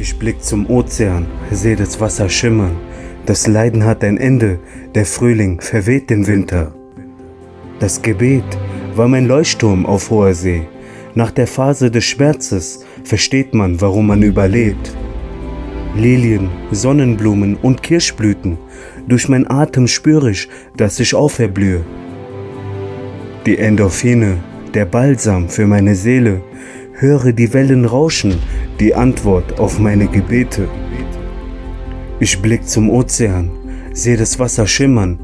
Ich blick zum Ozean, seh das Wasser schimmern. Das Leiden hat ein Ende, der Frühling verweht den Winter. Das Gebet war mein Leuchtturm auf hoher See. Nach der Phase des Schmerzes versteht man, warum man überlebt. Lilien, Sonnenblumen und Kirschblüten, durch mein Atem spüre ich, dass ich auferblühe. Die Endorphine, der Balsam für meine Seele, höre die Wellen rauschen, die Antwort auf meine Gebete. Ich blick zum Ozean, sehe das Wasser schimmern,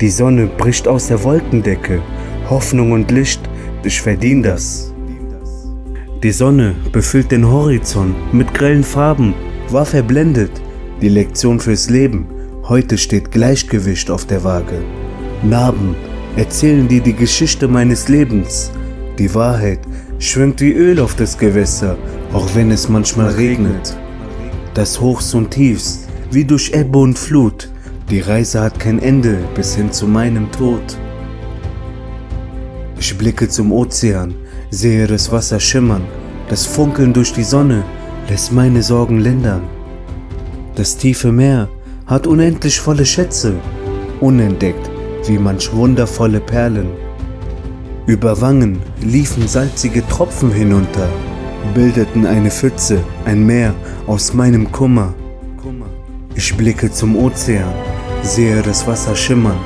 die Sonne bricht aus der Wolkendecke, Hoffnung und Licht, ich verdien das. Die Sonne befüllt den Horizont mit grellen Farben, war verblendet, die Lektion fürs Leben, heute steht Gleichgewicht auf der Waage. Narben erzählen dir die Geschichte meines Lebens, die Wahrheit schwimmt wie Öl auf das Gewässer, auch wenn es manchmal regnet. Das Hochs und Tiefs, wie durch Ebbe und Flut, die Reise hat kein Ende bis hin zu meinem Tod. Ich blicke zum Ozean, sehe das Wasser schimmern, das Funkeln durch die Sonne lässt meine Sorgen lindern. Das tiefe Meer hat unendlich volle Schätze, unentdeckt wie manch wundervolle Perlen. Über Wangen liefen salzige Tropfen hinunter, bildeten eine Pfütze, ein Meer aus meinem Kummer. Ich blicke zum Ozean, sehe das Wasser schimmern,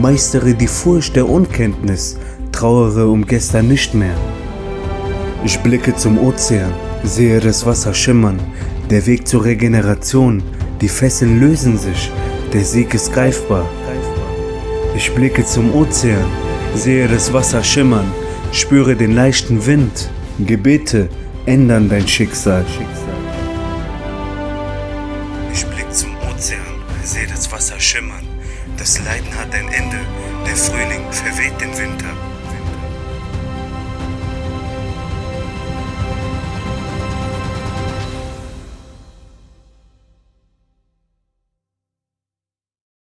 meistere die Furcht der Unkenntnis, trauere um gestern nicht mehr. Ich blicke zum Ozean, sehe das Wasser schimmern, der Weg zur Regeneration, die Fesseln lösen sich, der Sieg ist greifbar. Ich blicke zum Ozean, sehe das Wasser schimmern, spüre den leichten Wind. Gebete ändern dein Schicksal. Ich blick zum Ozean, sehe das Wasser schimmern. Das Leiden hat ein Ende, der Frühling verweht den Winter.